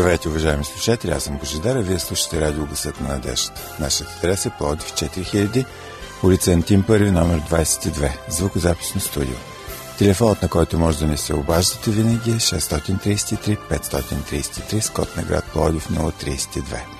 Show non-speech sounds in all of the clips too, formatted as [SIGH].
Здравейте, уважаеми слушатели, аз съм Божидар, а вие слушате радио Гласът на надеждата. Нашата адрес е Плодив 4000, улица Антим 1, номер 22, звукозаписно студио. Телефонът, на който може да ни се обаждате винаги е 633 533 с код на град Плодив 032.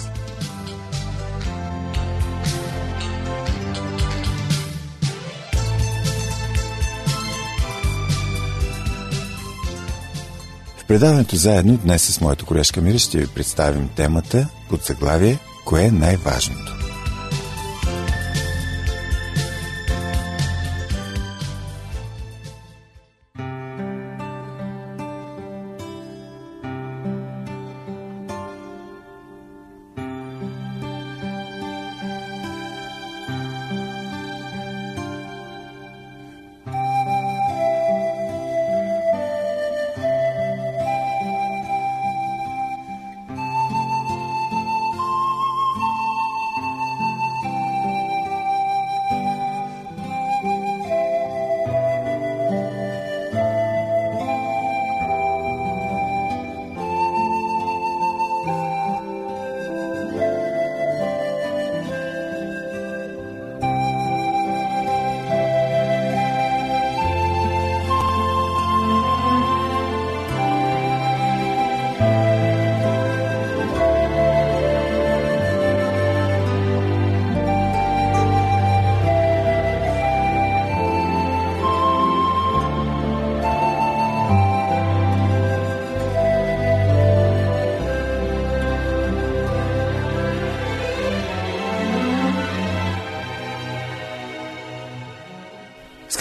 Предаването заедно днес с моята колежка Мира ще ви представим темата под заглавие «Кое е най-важното?».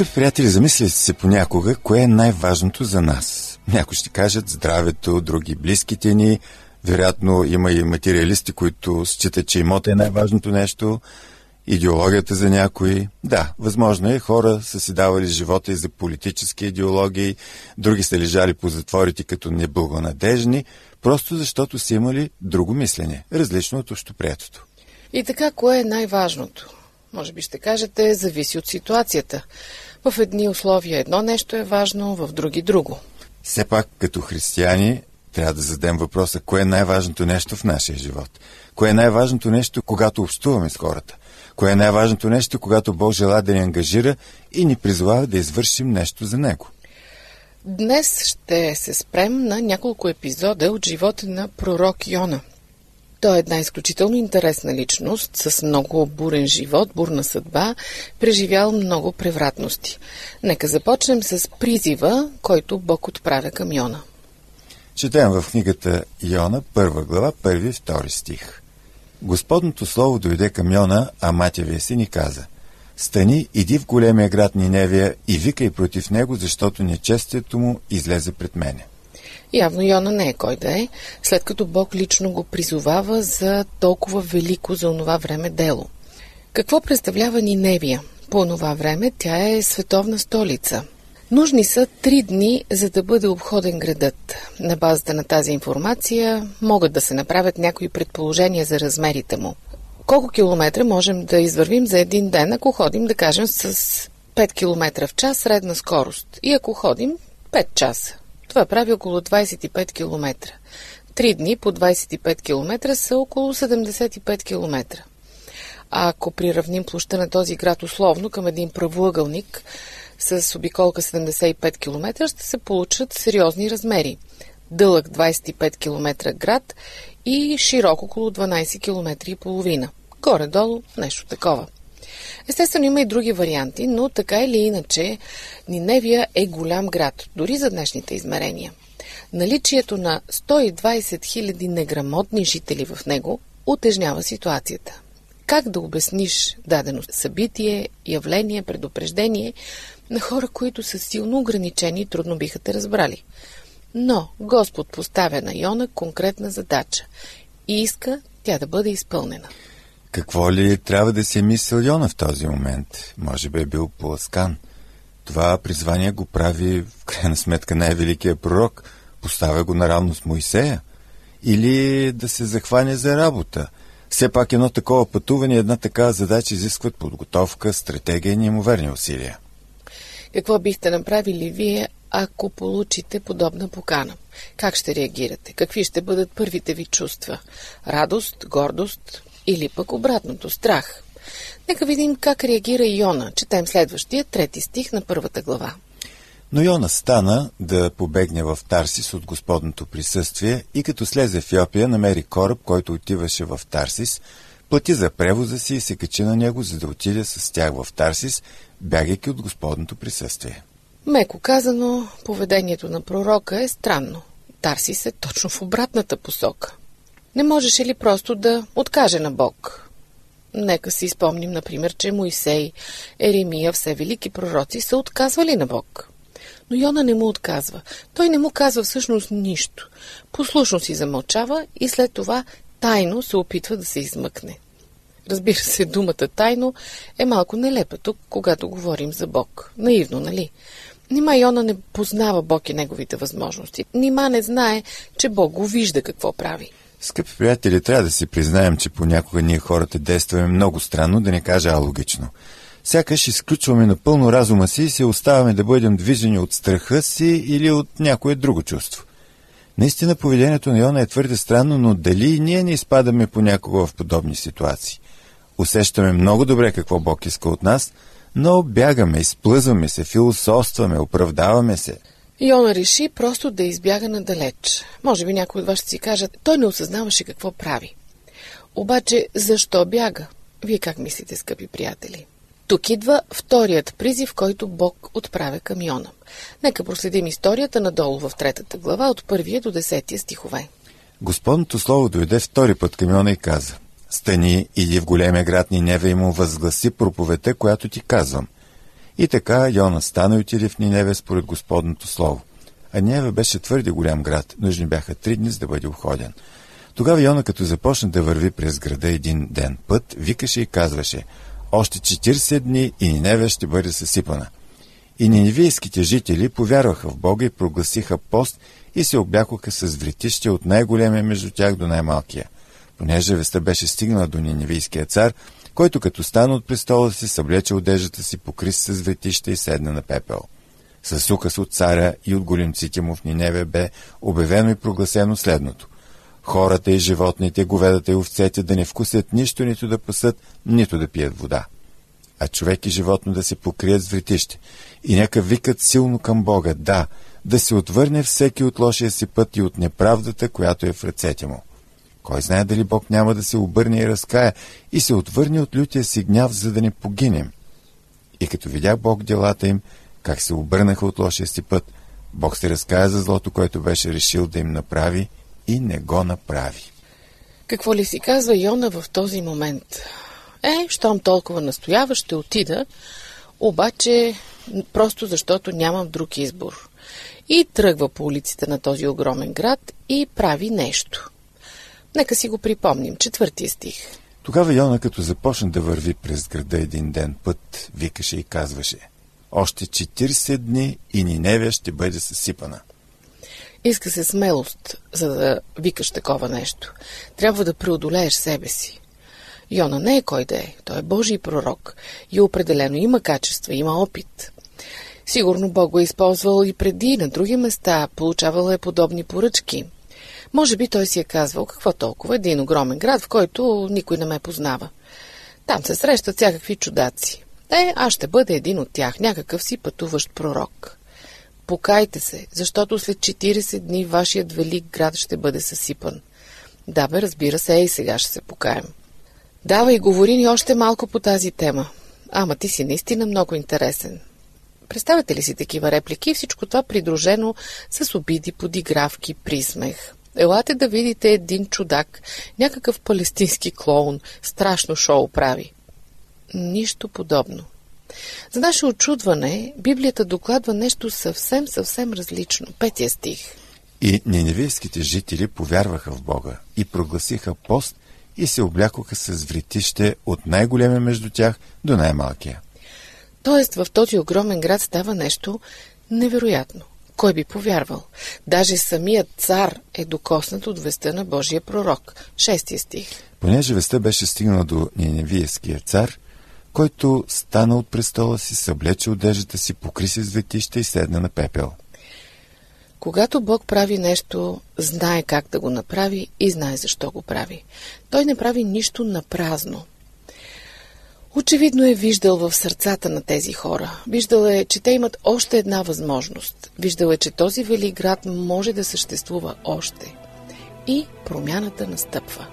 Скъпи приятели, замислите се понякога, кое е най-важното за нас. Някои ще кажат здравето, други близките ни. Вероятно има и материалисти, които считат, че имота е най-важното нещо. Идеологията за някои. Да, възможно е. Хора са си давали живота и за политически идеологии, други са лежали по затворите като неблагонадежни, просто защото са имали друго мислене, различно от общоприетото. И така, кое е най-важното? Може би ще кажете, зависи от ситуацията. В едни условия едно нещо е важно, в други друго. Все пак, като християни, трябва да зададем въпроса, кое е най-важното нещо в нашия живот? Кое е най-важното нещо, когато общуваме с хората? Кое е най-важното нещо, когато Бог жела да ни ангажира и ни призовава да извършим нещо за Него? Днес ще се спрем на няколко епизода от живота на пророк Йона. Той е една изключително интересна личност, с много бурен живот, бурна съдба, преживял много превратности. Нека започнем с призива, който Бог отправя към Йона. Четем в книгата Йона, първа глава, първи и втори стих. Господното слово дойде към Йона, а матевия си ни каза Стани, иди в големия град Ниневия и викай против него, защото нечестието му излезе пред мене. Явно Йона не е кой да е, след като Бог лично го призовава за толкова велико за онова време дело. Какво представлява Ниневия? По онова време тя е световна столица. Нужни са три дни, за да бъде обходен градът. На базата на тази информация могат да се направят някои предположения за размерите му. Колко километра можем да извървим за един ден, ако ходим, да кажем, с 5 км в час средна скорост и ако ходим 5 часа? Това прави около 25 км. Три дни по 25 км са около 75 км. А ако приравним площа на този град условно към един правоъгълник с обиколка 75 км, ще се получат сериозни размери. Дълъг 25 км град и широк около 12 км и половина. Горе-долу нещо такова. Естествено има и други варианти, но така или иначе Ниневия е голям град, дори за днешните измерения. Наличието на 120 000 неграмотни жители в него утежнява ситуацията. Как да обясниш дадено събитие, явление, предупреждение на хора, които са силно ограничени и трудно биха те разбрали? Но Господ поставя на Йона конкретна задача и иска тя да бъде изпълнена. Какво ли трябва да си е мислил Йона в този момент? Може би е бил поласкан. Това призвание го прави в крайна сметка най-великия пророк. Поставя го наравно с Моисея. Или да се захване за работа. Все пак едно такова пътуване, една такава задача изискват подготовка, стратегия и неимоверни усилия. Какво бихте направили вие, ако получите подобна покана? Как ще реагирате? Какви ще бъдат първите ви чувства? Радост, гордост или пък обратното – страх? Нека видим как реагира Йона. Четем следващия, трети стих на първата глава. Но Йона стана да побегне в Тарсис от Господното присъствие и като слезе в Йопия, намери кораб, който отиваше в Тарсис, плати за превоза си и се качи на него, за да отиде с тях в Тарсис, бягайки от Господното присъствие. Меко казано, поведението на пророка е странно. Тарсис е точно в обратната посока. Не можеше ли просто да откаже на Бог? Нека си спомним, например, че Моисей, Еремия, все велики пророци са отказвали на Бог. Но Йона не му отказва. Той не му казва всъщност нищо. Послушно си замълчава и след това тайно се опитва да се измъкне. Разбира се, думата тайно е малко нелепа тук, когато говорим за Бог. Наивно, нали? Нима Йона не познава Бог и неговите възможности. Нима не знае, че Бог го вижда какво прави. Скъпи приятели, трябва да си признаем, че понякога ние хората действаме много странно, да не кажа алогично. Сякаш изключваме напълно разума си и се оставаме да бъдем движени от страха си или от някое друго чувство. Наистина поведението на Йона е твърде странно, но дали и ние не изпадаме понякога в подобни ситуации? Усещаме много добре какво Бог иска от нас, но бягаме, изплъзваме се, философстваме, оправдаваме се – Йона реши просто да избяга надалеч. Може би някой от вас ще си кажат, той не осъзнаваше какво прави. Обаче, защо бяга? Вие как мислите, скъпи приятели? Тук идва вторият призив, който Бог отправя към Йона. Нека проследим историята надолу в третата глава от първия до десетия стихове. Господното слово дойде втори път към Йона и каза Стани, иди в големия град Ниневе и му възгласи проповета, която ти казвам – и така Йона стана и отиде в Ниневе според Господното слово. А Ниневе беше твърде голям град, нужни бяха три дни, за да бъде обходен. Тогава Йона, като започна да върви през града един ден път, викаше и казваше «Още 40 дни и Ниневе ще бъде съсипана». И ниневийските жители повярваха в Бога и прогласиха пост и се облякоха с вретище от най-големия между тях до най-малкия. Понеже веста беше стигнала до ниневийския цар, който като стана от престола си, съблече одеждата си, покри се с ветища и седна на пепел. С указ от царя и от големците му в Ниневе бе обявено и прогласено следното. Хората и животните, говедата и овцете да не вкусят нищо, нито да пасат, нито да пият вода. А човек и животно да се покрият с вретище. И нека викат силно към Бога, да, да се отвърне всеки от лошия си път и от неправдата, която е в ръцете му. Кой знае дали Бог няма да се обърне и разкая и се отвърне от лютия си гняв, за да не погинем. И като видях Бог делата им, как се обърнаха от лошия си път, Бог се разкая за злото, което беше решил да им направи и не го направи. Какво ли си казва Йона в този момент? Е, щом толкова настоява, ще отида, обаче просто защото нямам друг избор. И тръгва по улиците на този огромен град и прави нещо. Нека си го припомним. Четвъртия стих. Тогава Йона, като започна да върви през града един ден път, викаше и казваше Още 40 дни и Ниневия ще бъде съсипана. Иска се смелост, за да викаш такова нещо. Трябва да преодолееш себе си. Йона не е кой да е. Той е Божий пророк и определено има качества, има опит. Сигурно Бог го е използвал и преди на други места, получавал е подобни поръчки – може би той си е казвал, какво толкова, един огромен град, в който никой не ме познава. Там се срещат всякакви чудаци. Е, аз ще бъда един от тях, някакъв си пътуващ пророк. Покайте се, защото след 40 дни вашият велик град ще бъде съсипан. Да бе, разбира се, ей сега ще се покаем. Давай, говори ни още малко по тази тема. Ама ти си наистина много интересен. Представете ли си такива реплики? Всичко това придружено с обиди, подигравки, присмех. Елате да видите един чудак, някакъв палестински клоун, страшно шоу прави. Нищо подобно. За наше очудване, Библията докладва нещо съвсем, съвсем различно. Петия стих. И неневийските жители повярваха в Бога и прогласиха пост и се облякоха с вритище от най-големия между тях до най-малкия. Тоест в този огромен град става нещо невероятно. Кой би повярвал? Даже самият цар е докоснат от веста на Божия пророк. Шести стих. Понеже веста беше стигнала до Ниневиеския цар, който стана от престола си, съблече одежата си, покри се с ветища и седна на пепел. Когато Бог прави нещо, знае как да го направи и знае защо го прави. Той не прави нищо на празно. Очевидно е виждал в сърцата на тези хора. Виждал е, че те имат още една възможност. Виждал е, че този велик град може да съществува още. И промяната настъпва.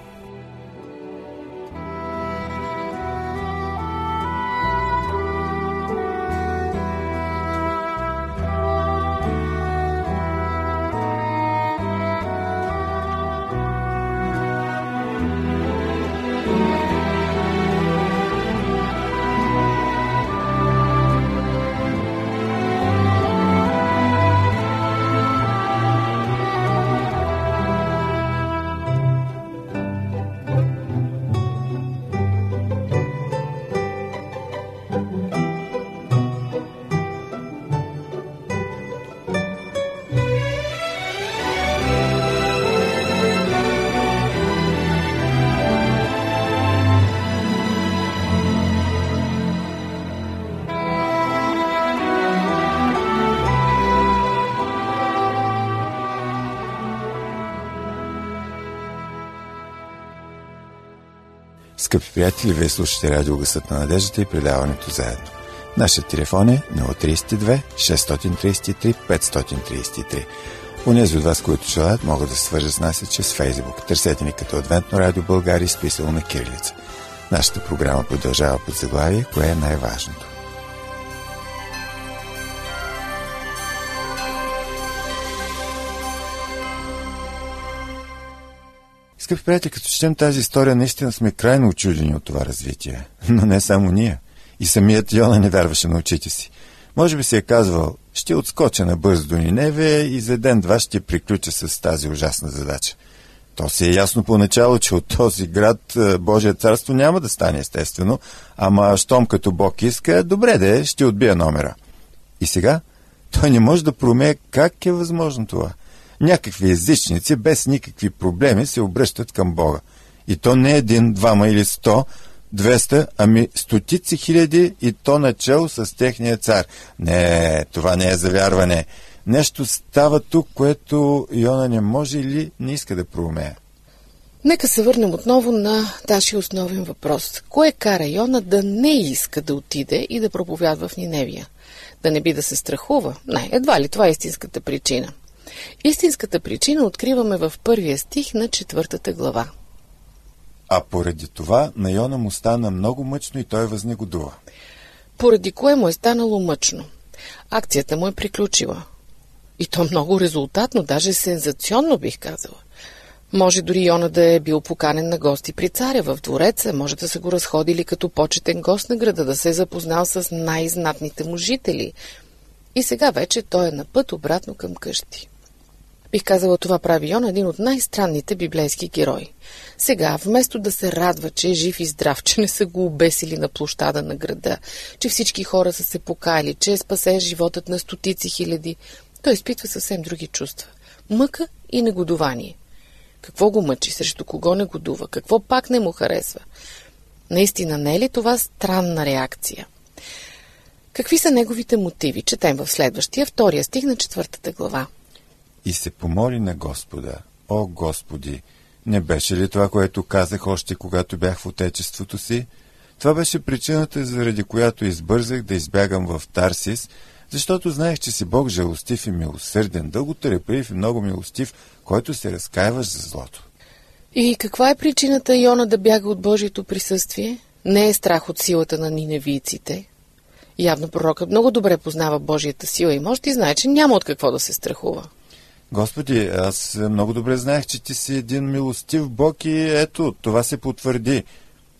Скъпи приятели, вие слушате радио Гъсът на надеждата и предаването заедно. Нашият телефон е 032 633 533. Унези от вас, които желаят, могат да се свържат с нас чрез Фейсбук. Търсете ни като Адвентно радио България, изписано на кирилица. Нашата програма продължава под заглавие «Кое е най-важното?». Скъпи приятели, като четем тази история, наистина сме крайно очудени от това развитие. [LAUGHS] Но не само ние. И самият Йона не вярваше на очите си. Може би си е казвал, ще отскоча на бързо до Ниневе и за ден-два ще приключа с тази ужасна задача. То си е ясно поначало, че от този град е, Божия царство няма да стане естествено, ама щом като Бог иска, добре де, ще отбия номера. И сега той не може да промее как е възможно това – някакви езичници без никакви проблеми се обръщат към Бога. И то не един, двама или сто, 200, ами стотици хиляди и то начало с техния цар. Не, това не е завярване. Нещо става тук, което Йона не може или не иска да проумее. Нека се върнем отново на нашия основен въпрос. Кое кара Йона да не иска да отиде и да проповядва в Ниневия? Да не би да се страхува? Не, едва ли това е истинската причина. Истинската причина откриваме в първия стих на четвъртата глава. А поради това на Йона му стана много мъчно и той възнегодува. Поради кое му е станало мъчно? Акцията му е приключила. И то много резултатно, даже сензационно бих казала. Може дори Йона да е бил поканен на гости при царя в двореца, може да са го разходили като почетен гост на града, да се е запознал с най-знатните му жители. И сега вече той е на път обратно към къщи. Бих казала, това прави Йона един от най-странните библейски герои. Сега, вместо да се радва, че е жив и здрав, че не са го обесили на площада на града, че всички хора са се покаяли, че е спасен животът на стотици хиляди, той изпитва съвсем други чувства. Мъка и негодование. Какво го мъчи, срещу кого негодува, какво пак не му харесва? Наистина, не е ли това странна реакция? Какви са неговите мотиви? Четем в следващия, втория стих на четвъртата глава и се помоли на Господа. О, Господи! Не беше ли това, което казах още когато бях в отечеството си? Това беше причината, заради която избързах да избягам в Тарсис, защото знаех, че си Бог жалостив и милосърден, дълго търпелив и много милостив, който се разкаиваш за злото. И каква е причината Йона да бяга от Божието присъствие? Не е страх от силата на ниневийците. Явно пророкът много добре познава Божията сила и мощ и знае, че няма от какво да се страхува. Господи, аз много добре знаех, че ти си един милостив Бог и ето, това се потвърди.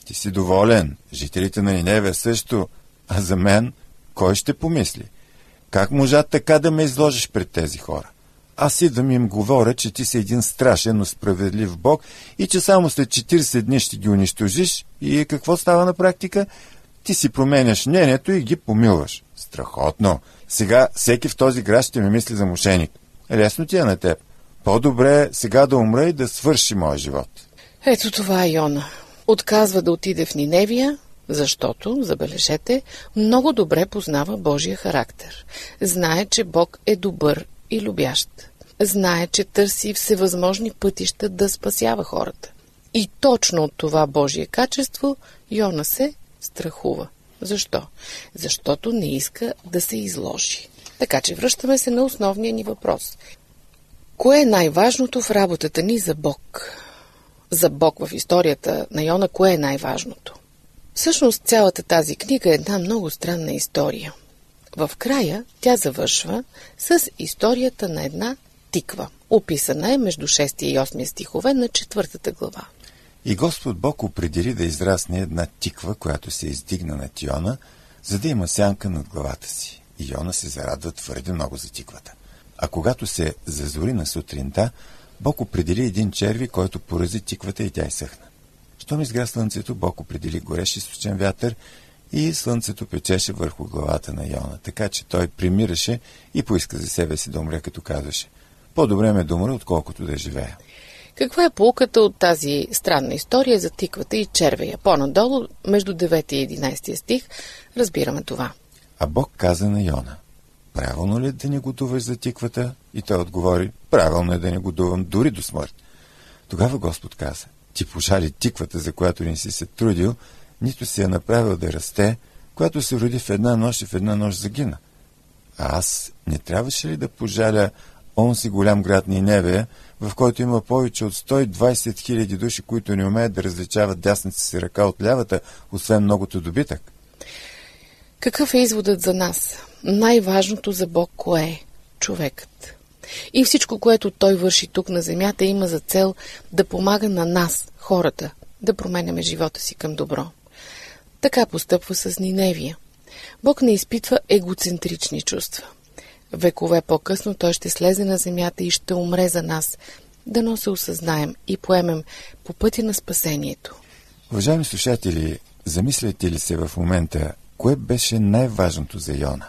Ти си доволен, жителите на Ниневе също, а за мен кой ще помисли? Как можа така да ме изложиш пред тези хора? Аз идвам им говоря, че ти си един страшен, но справедлив Бог и че само след 40 дни ще ги унищожиш и какво става на практика? Ти си променяш мнението и ги помилваш. Страхотно! Сега всеки в този град ще ми мисли за мошеник. Лесно ти е на теб. По-добре сега да умра и да свърши моя живот. Ето това е Йона. Отказва да отиде в Ниневия, защото, забележете, много добре познава Божия характер. Знае, че Бог е добър и любящ. Знае, че търси всевъзможни пътища да спасява хората. И точно от това Божие качество Йона се страхува. Защо? Защото не иска да се изложи. Така че връщаме се на основния ни въпрос. Кое е най-важното в работата ни за Бог? За Бог в историята на Йона, кое е най-важното? Всъщност цялата тази книга е една много странна история. В края тя завършва с историята на една тиква. Описана е между 6 и 8 стихове на четвъртата глава. И Господ Бог определи да израсне една тиква, която се издигна над Йона, за да има сянка над главата си. Йона се зарадва твърде много за тиквата. А когато се зазори на сутринта, Бог определи един черви, който порази тиквата и тя изсъхна. Щом изгря слънцето, Бог определи горещ източен вятър и слънцето печеше върху главата на Йона, така че той примираше и поиска за себе си да умре, като казваше «По-добре ме да умра, отколкото да живея». Каква е полуката от тази странна история за тиквата и червея? По-надолу, между 9 и 11 стих, разбираме това. А Бог каза на Йона, правилно ли е да не годуваш за тиквата? И той отговори, правилно е да не годувам дори до смърт. Тогава Господ каза, ти пожали тиквата, за която не си се трудил, нито си я направил да расте, която се роди в една нощ и в една нощ загина. А аз не трябваше ли да пожаля онзи голям град Ниневия, в който има повече от 120 хиляди души, които не умеят да различават дясната си ръка от лявата, освен многото добитък? Какъв е изводът за нас? Най-важното за Бог кое е? Човекът. И всичко, което той върши тук на земята, има за цел да помага на нас, хората, да променяме живота си към добро. Така постъпва с Ниневия. Бог не изпитва егоцентрични чувства. Векове по-късно той ще слезе на земята и ще умре за нас, да но се осъзнаем и поемем по пътя на спасението. Уважаеми слушатели, замисляте ли се в момента, кое беше най-важното за Йона?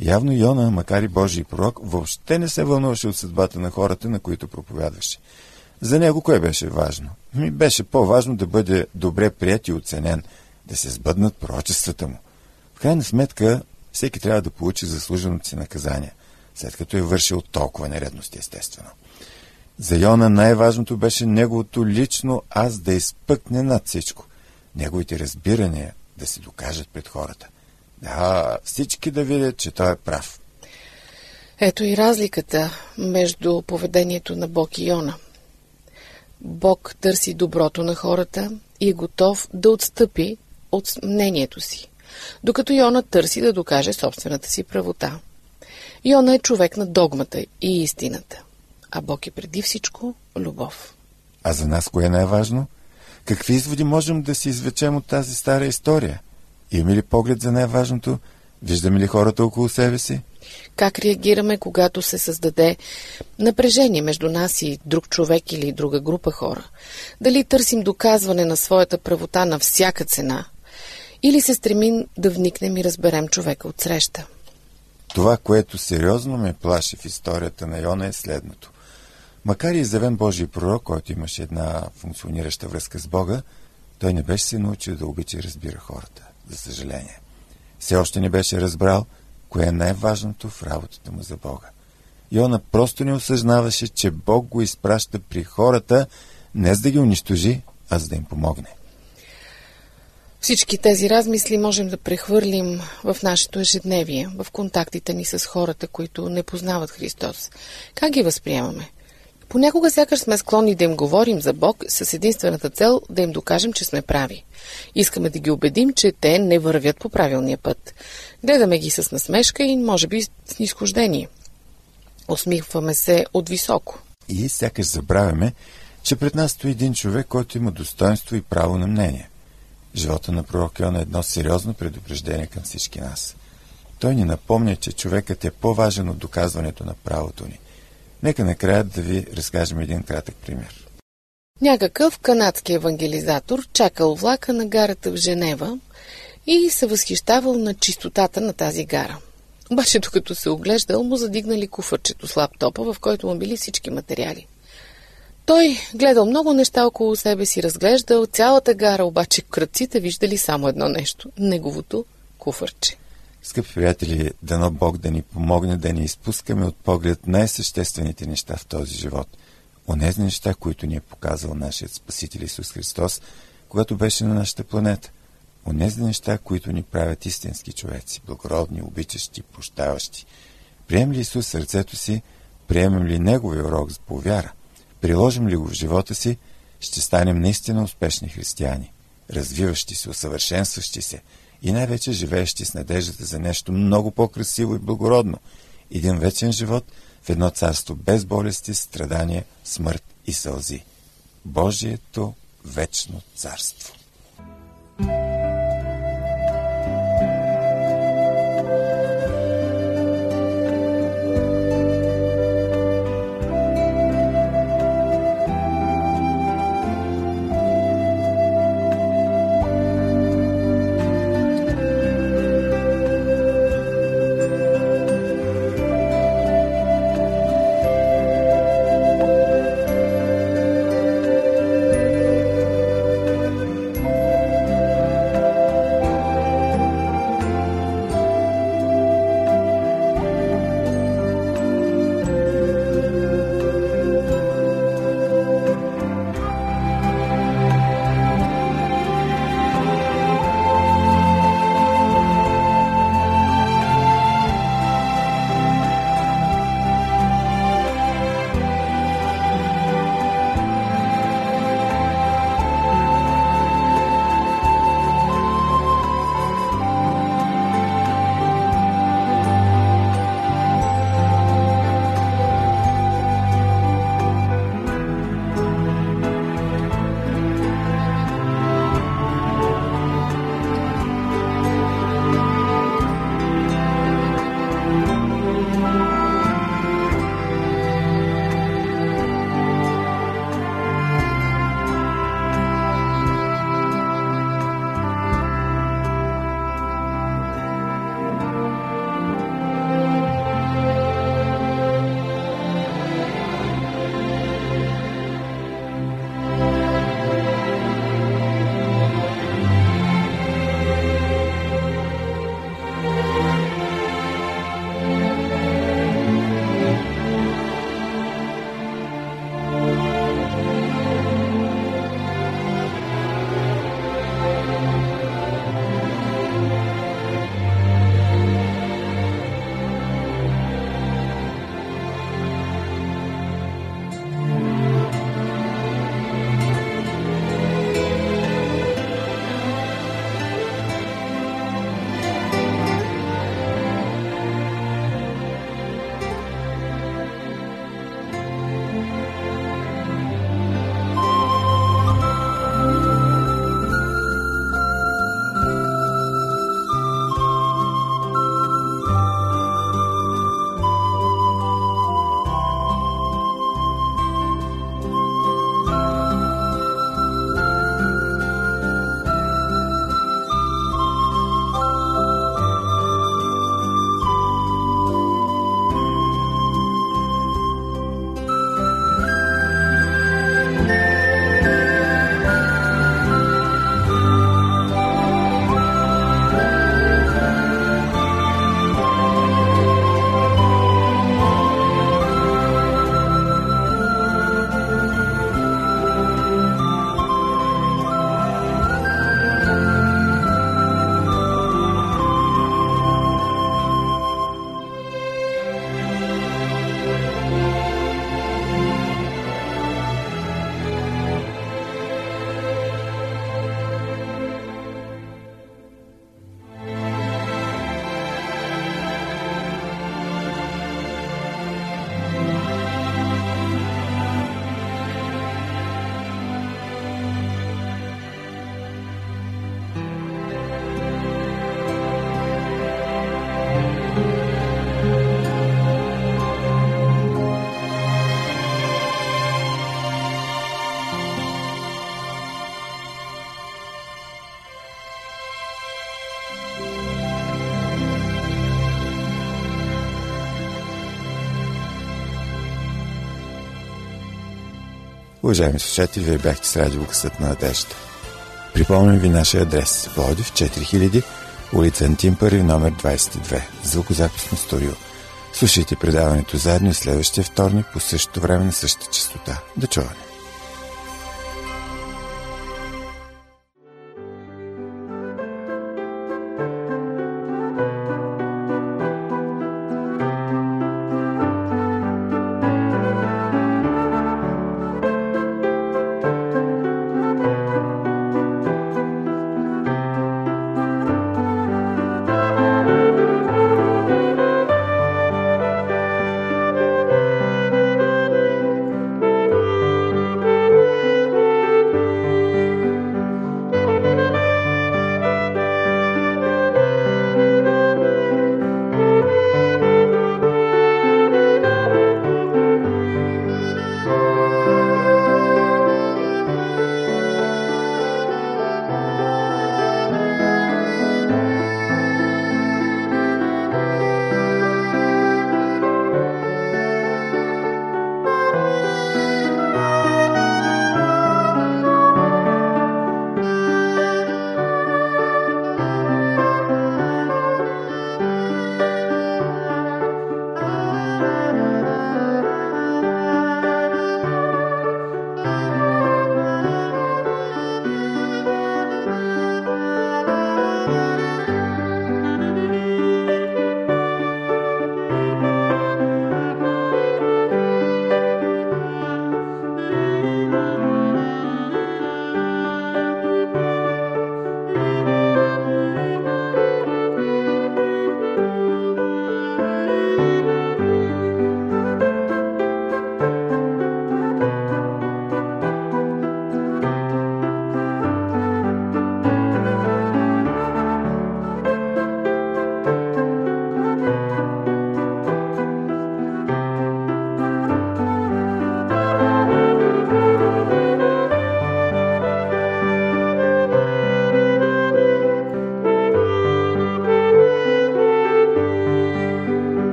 Явно Йона, макар и Божий пророк, въобще не се вълнуваше от съдбата на хората, на които проповядваше. За него кое беше важно? Ми беше по-важно да бъде добре прият и оценен, да се сбъднат пророчествата му. В крайна сметка, всеки трябва да получи заслуженото си наказание, след като е вършил толкова нередности, естествено. За Йона най-важното беше неговото лично аз да изпъкне над всичко. Неговите разбирания да се докажат пред хората. Да, всички да видят, че той е прав. Ето и разликата между поведението на Бог и Йона. Бог търси доброто на хората и е готов да отстъпи от мнението си, докато Йона търси да докаже собствената си правота. Йона е човек на догмата и истината, а Бог е преди всичко любов. А за нас кое е най-важно? Какви изводи можем да си извлечем от тази стара история? Имаме ли поглед за най-важното? Виждаме ли хората около себе си? Как реагираме, когато се създаде напрежение между нас и друг човек или друга група хора? Дали търсим доказване на своята правота на всяка цена? Или се стремим да вникнем и разберем човека от среща? Това, което сериозно ме плаши в историята на Йона е следното. Макар и изявен Божий пророк, който имаше една функционираща връзка с Бога, той не беше се научил да обича и разбира хората, за съжаление. Все още не беше разбрал, кое е най-важното в работата му за Бога. Йона просто не осъзнаваше, че Бог го изпраща при хората не за да ги унищожи, а за да им помогне. Всички тези размисли можем да прехвърлим в нашето ежедневие, в контактите ни с хората, които не познават Христос. Как ги възприемаме? Понякога сякаш сме склонни да им говорим за Бог с единствената цел да им докажем, че сме прави. Искаме да ги убедим, че те не вървят по правилния път. Гледаме ги с насмешка и може би с нисхождение. Усмихваме се от високо. И сякаш забравяме, че пред нас стои един човек, който има достоинство и право на мнение. Живота на пророк Йона е едно сериозно предупреждение към всички нас. Той ни напомня, че човекът е по-важен от доказването на правото ни. Нека накрая да ви разкажем един кратък пример. Някакъв канадски евангелизатор чакал влака на гарата в Женева и се възхищавал на чистотата на тази гара. Обаче, докато се оглеждал, му задигнали куфърчето с лаптопа, в който му били всички материали. Той гледал много неща около себе си, разглеждал цялата гара, обаче кръците виждали само едно нещо – неговото куфърче. Скъпи приятели, дано Бог да ни помогне да ни изпускаме от поглед най-съществените неща в този живот. Онези неща, които ни е показал нашият Спасител Исус Христос, когато беше на нашата планета. Онези неща, които ни правят истински човеци, благородни, обичащи, прощаващи. Прием ли Исус сърцето си, приемем ли Неговия урок по вяра, приложим ли го в живота си, ще станем наистина успешни християни, развиващи се, усъвършенстващи се – и най-вече живеещи с надеждата за нещо много по-красиво и благородно. Един вечен живот в едно царство без болести, страдания, смърт и сълзи. Божието вечно царство. Уважаеми слушатели, вие бяхте с радио Гъсът на надежда. Припомням ви нашия адрес. Плодив 4000, улица Антим първи, номер 22. Звукозаписно студио. Слушайте предаването заедно и следващия вторник по същото време на същата частота. До чуване!